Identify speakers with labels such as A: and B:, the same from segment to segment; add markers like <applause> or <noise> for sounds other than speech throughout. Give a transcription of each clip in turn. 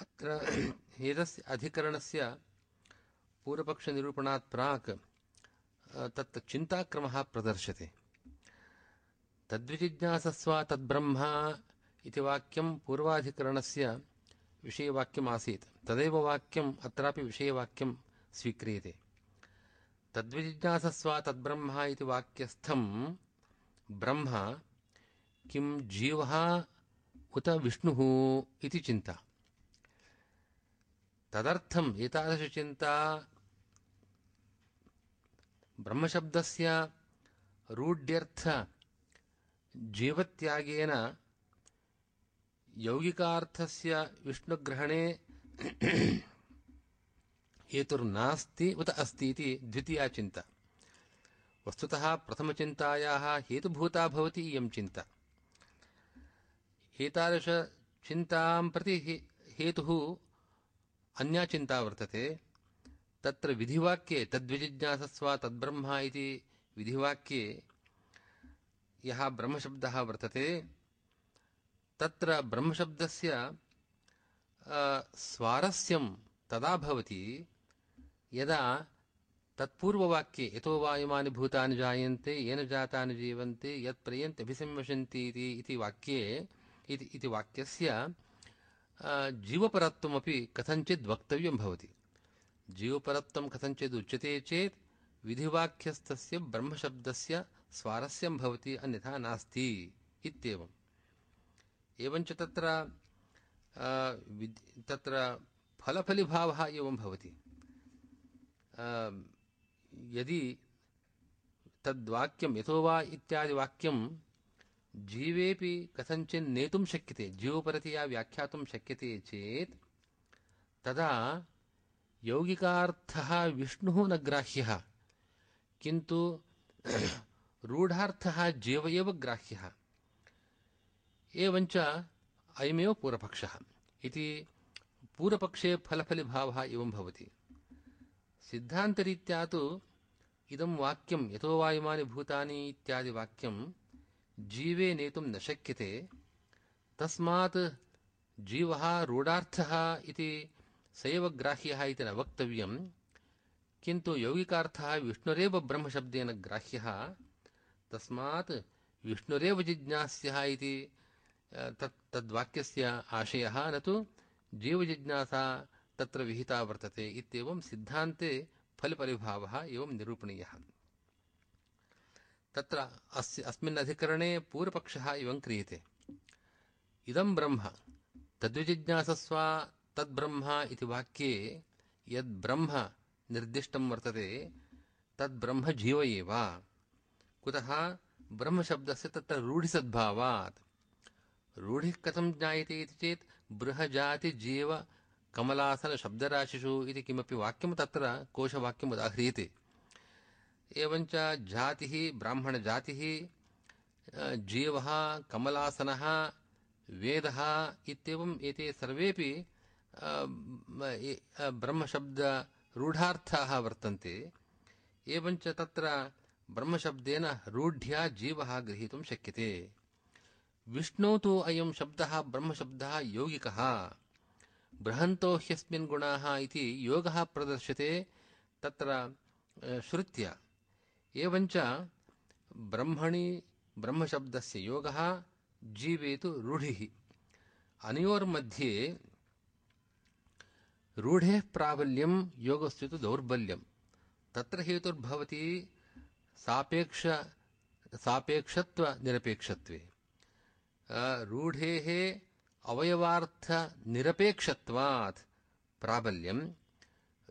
A: अत्र एतस्य अधिकरणस्य पूर्वपक्षनिरूपणात् प्राक् तत् चिन्ताक्रमः प्रदर्श्यते तद्विजिज्ञासस्व तद्ब्रह्म इति वाक्यं पूर्वाधिकरणस्य विषयवाक्यम् आसीत् तदेव वाक्यम् अत्रापि विषयवाक्यं स्वीक्रियते। तद्विजिज्ञासस्व तद्ब्रह्म इति वाक्यस्थं ब्रह्म किं जीवः उत विष्णुः इति चिन्ता। तदर्थम् एतादृशचिन्ता ब्रह्मशब्दस्य रूढ्यर्थ जीवत्यागेन यौगिकार्थस्य विष्णुग्रहणे हेतुर्नास्ति उत अस्ति इति द्वितीया चिन्ता। वस्तुतः प्रथमचिन्तायाः हेतुभूता भवति इयं चिन्ता। एतादृशचिन्तां प्रति हेतुः अन्या चिन्ता वर्तते। तत्र विधिवाक्ये तद्विजिज्ञासस्व तद्ब्रह्म इति विधिवाक्ये यः ब्रह्मशब्दः वर्तते, तत्र ब्रह्मशब्दस्य स्वारस्यं तदा भवति यदा तत्पूर्ववाक्ये यतो वायुमानि भूतानि जायन्ते, येन जातानि जीवन्ते यत्प्रयन्ति अभिसंवशन्ति इति वाक्ये इति वाक्यस्य जीवपरत्वमपि कथञ्चित् वक्तव्यं भवति। जीवपरत्वं कथञ्चित् उच्यते चेत् विधिवाक्यस्थस्य ब्रह्मशब्दस्य स्वारस्यं भवति, अन्यथा नास्ति इत्येवम्। एवञ्च तत्र तत्र फलफलिभावः एवं भवति। यदि तद्वाक्यं यतो वा इत्यादिवाक्यं जीवेपि कथञ्चित् नेतुं शक्यते, जीवपरतया व्याख्यातुं शक्यते चेत् तदा यौगिकार्थः विष्णुः न ग्राह्यः, किन्तु <clears throat> रूढार्थः जीव एव ग्राह्यः। एवञ्च अयमेव पूर्वपक्षः पूर्वपक्षे फलफलिभावः एवं भवति। सिद्धान्तरीत्या तु इदं इत्यादि वाक्यं जीवे नेतुं न शक्यते। तस्मात् जीवः रूढार्थः इति स एव ग्राह्यः इति न वक्तव्यं किन्तु यौगिकार्थः विष्णुरेव ब्रह्मशब्देन ग्राह्यः। तस्मात् विष्णुरेव जिज्ञास्यः इति तद्वाक्यस्य आशयः न तु जीवजिज्ञासा तत्र विहिता वर्तते इत्येवं सिद्धान्ते फलपरिभावः एवं निरूपणीयः। तत्र अस्य, अस्मिन् अधिकरणे पूर्वपक्षः एवं क्रियते। इदं ब्रह्म। तद्विजिज्ञासस्व तद्ब्रह्म इति वाक्ये यद्ब्रह्म निर्दिष्टं वर्तते, तद्ब्रह्म जीव एव। कुतः ब्रह्मशब्दस्य तत्र रूढिसद्भावात्। रूढिः कथं ज्ञायते इति चेत् बृहजातिजीव कमलासनशब्दराशिषु इति किमपि वाक्यं तत्र कोशवाक्यम् उदाह्रियते। एवञ्च जातिः, ब्राह्मणजातिः जीवः, कमलासनः, वेदः इत्येवम् एते सर्वेपि ब्रह्मशब्दरूढार्थाः वर्तन्ते। एवञ्च तत्र ब्रह्मशब्देन रूढ्या जीवः गृहीतुं शक्यते। विष्णौ तु अयं शब्दः ब्रह्मशब्दः यौगिकः। बृहन्तो ह्यस्मिन् गुणाः इति योगः एवञ्च ब्रह्मणि, ब्रह्मशब्दस्य योगः, जीवे तु रूढिः। अनयोर्मध्ये रूढेः प्राबल्यं, योगस्य तु दौर्बल्यं। तत्र हेतुर्भवति सापेक्ष, सापेक्षत्वनिरपेक्षत्वे। रूढेः अवयवार्थनिरपेक्षत्वात् प्राबल्यं।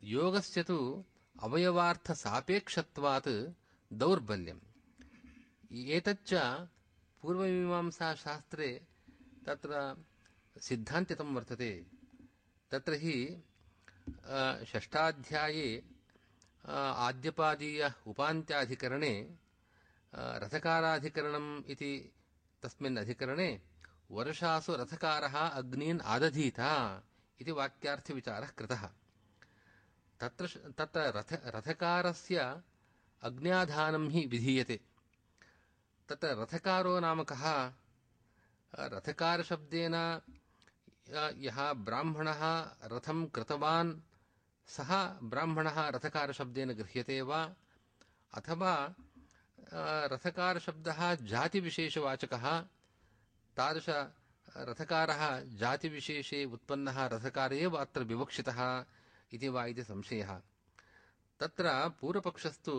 A: योगस्य तु अवयवार्थसापेक्षत्वात् दौर्बल्यम्। एतच्च पूर्वमीमांसाशास्त्रे तत्र सिद्धान्तितं वर्तते। तत्र हि षष्ठाध्याये आद्यपादीय उपान्त्याधिकरणे रथकाराधिकरणम् इति तस्मिन् अधिकरणे वर्षासु रथकारः अग्नीन् आदधीत इति वाक्यार्थविचारः कृतः। तत्र तत्र रथ, रथकारस्य अग्न्याधानं हि विधीयते। तत्र रथकारो नाम कः रथकारशब्देन यः ब्राह्मणः रथं कृतवान्, सः ब्राह्मणः रथकारशब्देन गृह्यते वा? अथवा रथकारशब्दः जातिविशेषवाचकः, तादृश रथकारः जातिविशेषे उत्पन्नः रथकार एव अत्र विवक्षितः इति वा इति संशयः। तत्र पूर्वपक्षस्तु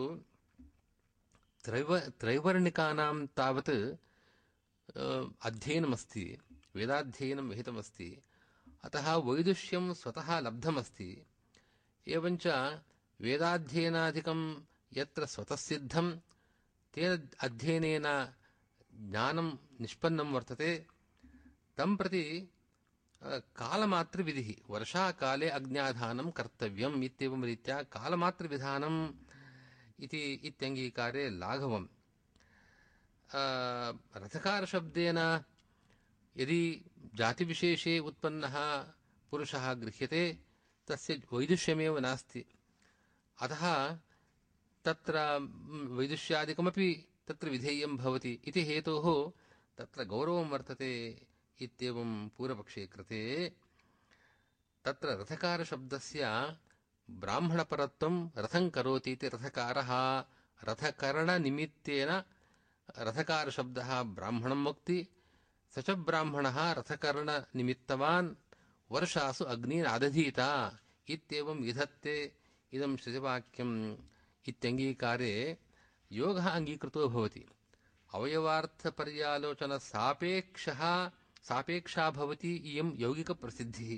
A: त्रैव त्रैवर्णिकानां तावत् अध्ययनमस्ति वेदाध्ययनं विहितमस्ति अतः वैदुष्यं स्वतः लब्धमस्ति। एवञ्च वेदाध्ययनाधिकं यत्र स्वतःसिद्धं तेन अध्ययनेन ज्ञानं निष्पन्नं वर्तते। तं प्रति कालमातृविधिः वर्षाकाले अज्ञाधानं कर्तव्यम् इत्येवं रीत्या कालमातृविधानम् इति इत्यङ्गीकारे लाघवम् रथकारशब्देन यदि जातिविशेषे उत्पन्नः पुरुषः गृह्यते, तस्य वैदुष्यमेव नास्ति। अतः तत्र वैदुष्यादिकमपि तत्र विधेयं भवति। इति हेतोः तत्र गौरवं वर्तते इत्येवं पूर्वपक्षे कृते। तत्र रथकारशब्दस्य ब्राह्मणपरत्वं रथं करोति इति रथकारः रथकरणनिमित्तेन रथकारशब्दः ब्राह्मणं वक्ति स च ब्राह्मणः रथकरणनिमित्तवान् वर्षासु अग्निरादधीत इत्येवं विधत्ते इदं श्रुतिवाक्यम् इत्यङ्गीकारे योगः अङ्गीकृतो भवति अवयवार्थपर्यालोचनसापेक्षः सापेक्षा भवति इयं यौगिकप्रसिद्धिः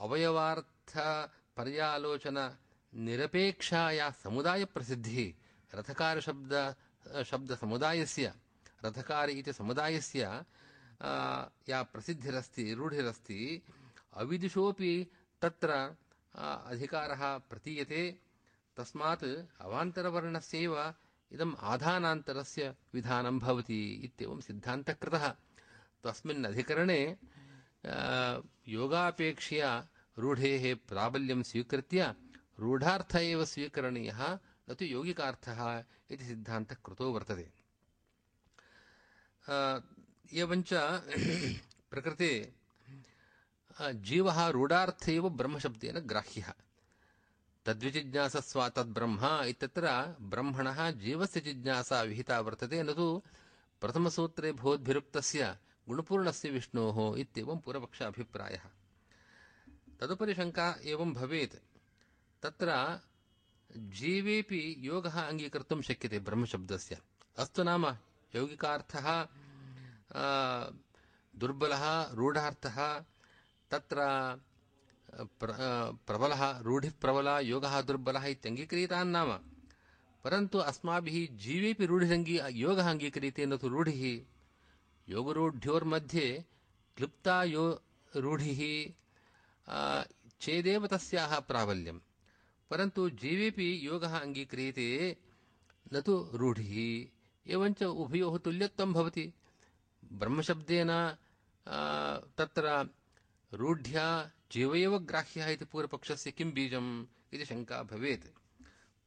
A: तदपेक्षया अवयवार्थपर्यालोचननिरपेक्षा या समुदायप्रसिद्धिः रथकारशब्द शब्दसमुदायस्य, रथकार इति समुदायस्य या प्रसिद्धिरस्ति, रूढिरस्ति अविदुषोऽपि तत्र अधिकारः प्रतीयते। तस्मात् अवान्तरवर्णस्यैव इदम् आधानान्तरस्य विधानं भवति इत्येवं सिद्धान्तः कृतः तस्मिन् अधिकरणे योगापेक्षया रूढेः प्राबल्यं स्वीकृत्य रूढार्थ एव स्वीकरणीयः न तु यौगिकार्थः इति सिद्धान्तः कृतो वर्तते एवञ्च प्रकृते जीवः रूढार्थ एव ब्रह्मशब्देन ग्राह्यः तद्विजिज्ञासस्व तद्ब्रह्म इत्यत्र ब्रह्मणः जीवस्य जिज्ञासा विहिता वर्तते न तु प्रथमसूत्रे भवद्भिरुक्तस्य गुणपूर्णस्य विष्णोः इत्येवं पूर्वपक्ष अभिप्रायः तदुपरि शङ्का एवं भवेत्। तत्र जीवेपि योगः अङ्गीकर्तुं शक्यते ब्रह्मशब्दस्य। अस्तु नाम, यौगिकार्थः दुर्बलः, रूढार्थः, तत्र प्रबलः रूढिः प्रबला योगः दुर्बलः इत्यङ्गीक्रियतान् नाम। परन्तु अस्माभिः जीवेपि रूढिरङ्गी योगः अङ्गीक्रियते न तु रूढिः। योगरूढ्योर्मध्ये क्लुप्ता यो रूढिः चेदेव तस्याः प्राबल्यम्। परन्तु जीवेपि योगः अङ्गीक्रियते, न तु रूढिः। एवञ्च उभयोः तुल्यत्वं भवति। ब्रह्मशब्देन तत्र रूढ्या जीव एव ग्राह्यः इति पूर्वपक्षस्य किं बीजम् इति शङ्का भवेत्।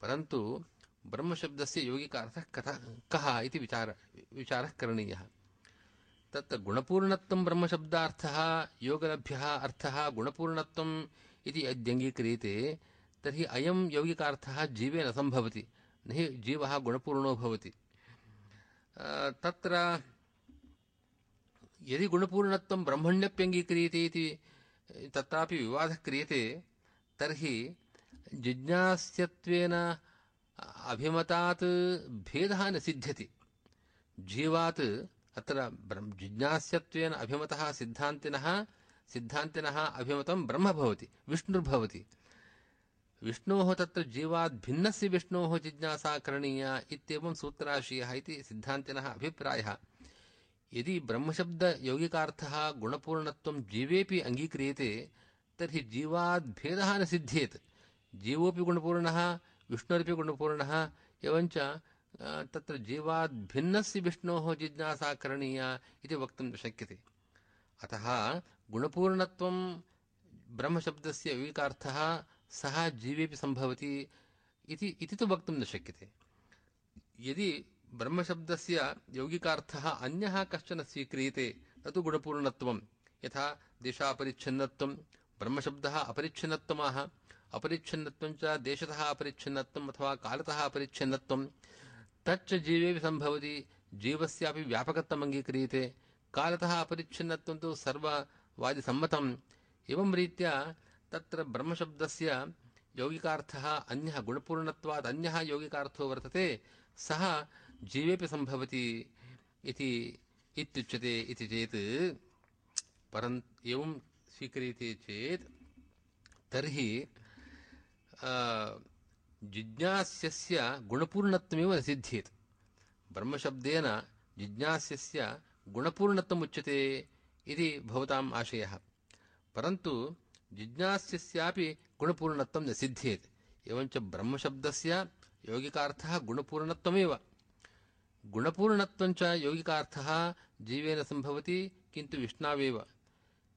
A: परन्तु ब्रह्मशब्दस्य यौगिकार्थः कथः, कः इति विचार, विचारः करणीयः। तत्र गुणपूर्णत्वं ब्रह्मशब्दार्थः, योगलभ्यः अर्थः गुणपूर्णत्वम् इति यद्यङ्गीक्रियते, तर्हि अयं यौगिकार्थः जीवे न सम्भवति, न हि जीवः गुणपूर्णो भवति। तत्र यदि गुणपूर्णत्वं ब्रह्मण्यप्यङ्गीक्रियते इति, तत्रापि विवादः क्रियते, तर्हि जिज्ञास्यत्वेन अभिमतात् भेदः न सिद्ध्यति। जीवात् अत्र जिज्ञास्यत्वेन अभिमतः सिद्धान्तिनः सिद्धान्तिनः अभिमतं ब्रह्म भवति विष्णुर्भवति विष्णोः तत्र जीवात् भिन्नस्य विष्णोः जिज्ञासा करणीया इत्येवं सूत्राशयः इति सिद्धान्तिनः अभिप्रायः। यदि ब्रह्मशब्दयौगिकार्थः गुणपूर्णत्वं जीवेपि अङ्गीक्रियते, तर्हि जीवात् भेदः न सिद्ध्येत्। जीवोऽपि गुणपूर्णः, विष्णुरपि गुणपूर्णः एवञ्च तत्र जीवात् भिन्नस्य विष्णोः जिज्ञासा करणीया इति वक्तुं न शक्यते। अतः गुणपूर्णत्वं ब्रह्मशब्दस्य यौगिकार्थः सः जीवेपि सम्भवति इति तु वक्तुं न शक्यते। यदि ब्रह्मशब्दस्य यौगिकार्थः अन्यः कश्चन स्वीक्रियते, न तु गुणपूर्णत्वं। यथा देशापरिच्छिन्नत्वं, ब्रह्मशब्दः अपरिच्छिन्नत्वमाह, अपरिच्छिन्नत्वं देशतः अपरिच्छिन्नत्वम् अथवा कालतः अपरिच्छिन्नत्वं तच्च जीवेपि सम्भवति, जीवस्यापि व्यापकत्वम् अङ्गीक्रियते। कालतः अपरिच्छिन्नत्वं तु सर्ववादिसम्मतम्। एवं रीत्या तत्र ब्रह्मशब्दस्य यौगिकार्थः अन्यः गुणपूर्णत्वात् अन्यः यौगिकार्थो वर्तते, सः जीवेपि सम्भवति इति इत्युच्यते इति चेत्। परन् एवं स्वीक्रियते चेत् तर्हि जिज्ञास्यस्य गुणपूर्णत्वमेव न सिद्ध्येत्। ब्रह्मशब्देन जिज्ञास्यस्य गुणपूर्णत्वम् उच्यते इति भवताम् आशयः। परन्तु जिज्ञास्यस्यापि गुणपूर्णत्वं न सिद्ध्येत्। एवञ्च ब्रह्मशब्दस्य यौगिकार्थः गुणपूर्णत्वमेव। गुणपूर्णत्वं च यौगिकार्थः जीवेन सम्भवति, किन्तु विष्णावेव।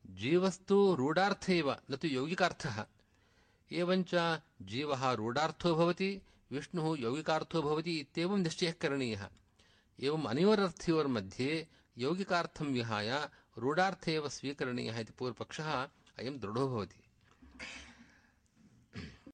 A: जीवस्तु रूढार्थ एव, न तु यौगिकार्थः। एवञ्च जीवः रूढार्थो भवति, विष्णुः यौगिकार्थो भवति इत्येवं निश्चयः करणीयः। एवम् अनयोरर्थयोर्मध्ये यौगिकार्थं विहाय रूढार्थ एव स्वीकरणीयः इति पूर्वपक्षः अयं दृढो भवति।